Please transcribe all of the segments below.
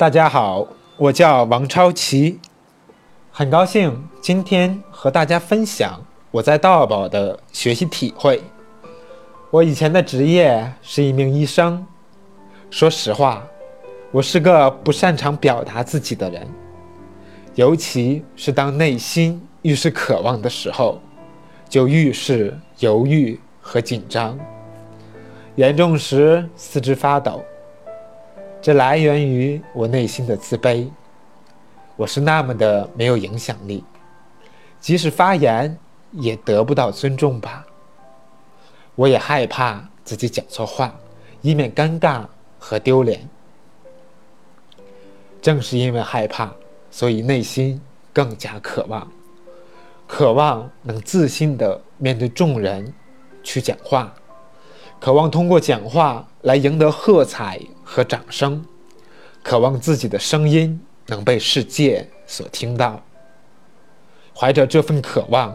大家好，我叫王超奇，很高兴今天和大家分享我在道宝的学习体会。我以前的职业是一名医生，说实话，我是个不擅长表达自己的人，尤其是当内心愈是渴望的时候，就愈是犹豫和紧张，严重时四肢发抖。这来源于我内心的自卑，我是那么的没有影响力，即使发言也得不到尊重吧。我也害怕自己讲错话，以免尴尬和丢脸。正是因为害怕，所以内心更加渴望，渴望能自信的面对众人去讲话。渴望通过讲话来赢得喝彩和掌声，渴望自己的声音能被世界所听到。怀着这份渴望，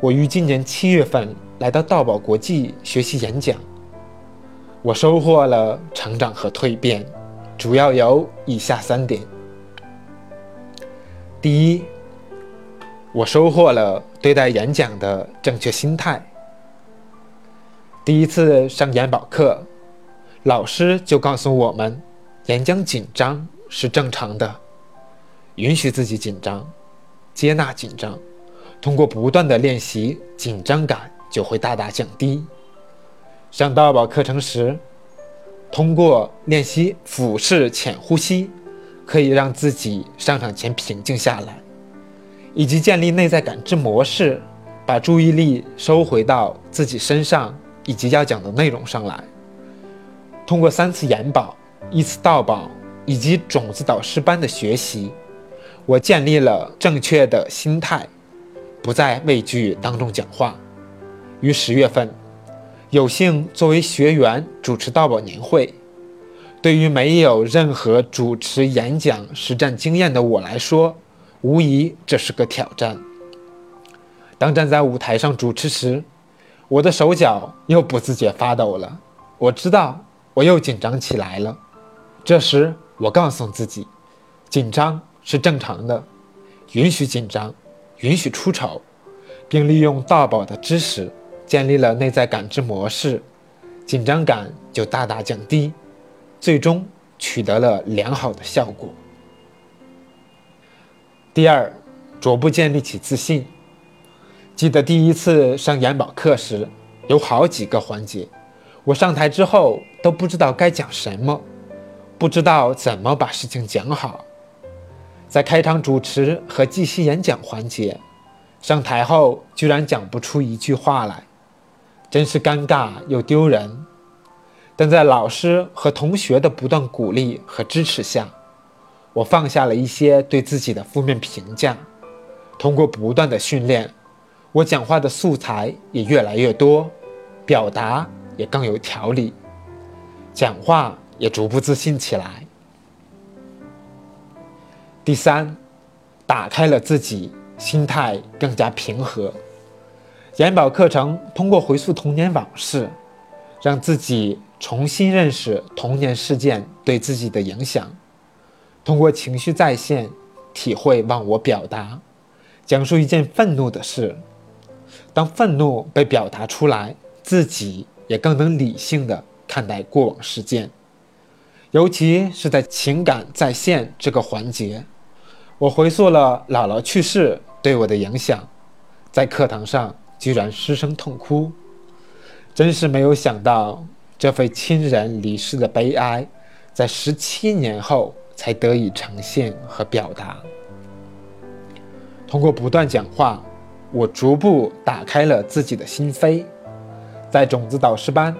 我于今年七月份来到道宝国际学习演讲。我收获了成长和蜕变，主要有以下三点：第一，我收获了对待演讲的正确心态。第一次上演保课，老师就告诉我们，演讲紧张是正常的，允许自己紧张，接纳紧张，通过不断的练习，紧张感就会大大降低。上道宝课程时，通过练习俯视浅呼吸，可以让自己上场前平静下来，以及建立内在感知模式，把注意力收回到自己身上。以及要讲的内容上来，通过三次研保、一次道保以及种子导师班的学习，我建立了正确的心态，不再畏惧当众讲话。于十月份，有幸作为学员主持道宝年会，对于没有任何主持演讲实战经验的我来说，无疑这是个挑战。当站在舞台上主持时，我的手脚又不自觉发抖了，我知道我又紧张起来了。这时，我告诉自己，紧张是正常的，允许紧张，允许出丑，并利用道宝的知识建立了内在感知模式，紧张感就大大降低，最终取得了良好的效果。第二，逐步建立起自信。记得第一次上研保课时，有好几个环节，我上台之后都不知道该讲什么，不知道怎么把事情讲好。在开场主持和即席演讲环节，上台后居然讲不出一句话来，真是尴尬又丢人。但在老师和同学的不断鼓励和支持下，我放下了一些对自己的负面评价，通过不断的训练。我讲话的素材也越来越多，表达也更有条理，讲话也逐步自信起来。第三，打开了自己，心态更加平和。研保课程通过回溯童年往事，让自己重新认识童年事件对自己的影响，通过情绪再现，体会忘我表达，讲述一件愤怒的事。当愤怒被表达出来，自己也更能理性的看待过往事件，尤其是在情感再现这个环节，我回溯了姥姥去世对我的影响，在课堂上居然失声痛哭，真是没有想到这份亲人离世的悲哀，在十七年后才得以呈现和表达。通过不断讲话。我逐步打开了自己的心扉，在种子导师班，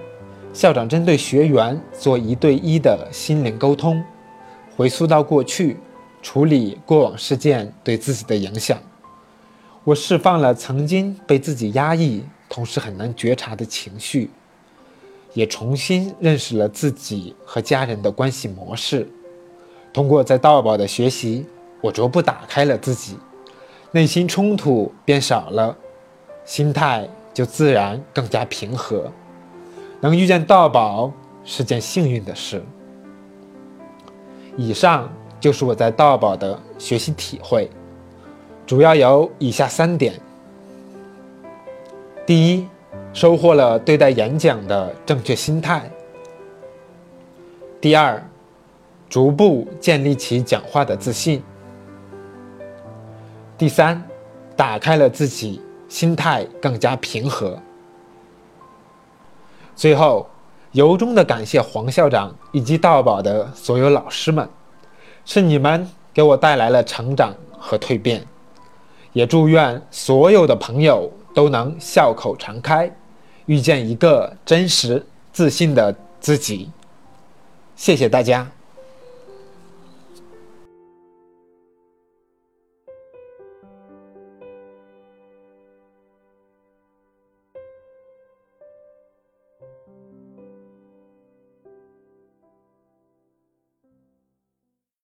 校长针对学员做一对一的心灵沟通，回溯到过去，处理过往事件对自己的影响。我释放了曾经被自己压抑，同时很难觉察的情绪，也重新认识了自己和家人的关系模式。通过在道宝的学习，我逐步打开了自己。内心冲突变少了，心态就自然更加平和。能遇见道宝是件幸运的事。以上就是我在道宝的学习体会，主要有以下三点：第一，收获了对待演讲的正确心态；第二，逐步建立起讲话的自信；第三，打开了自己心态更加平和。最后，由衷的感谢黄校长以及道宝的所有老师们，是你们给我带来了成长和蜕变。也祝愿所有的朋友都能笑口常开，遇见一个真实自信的自己。谢谢大家。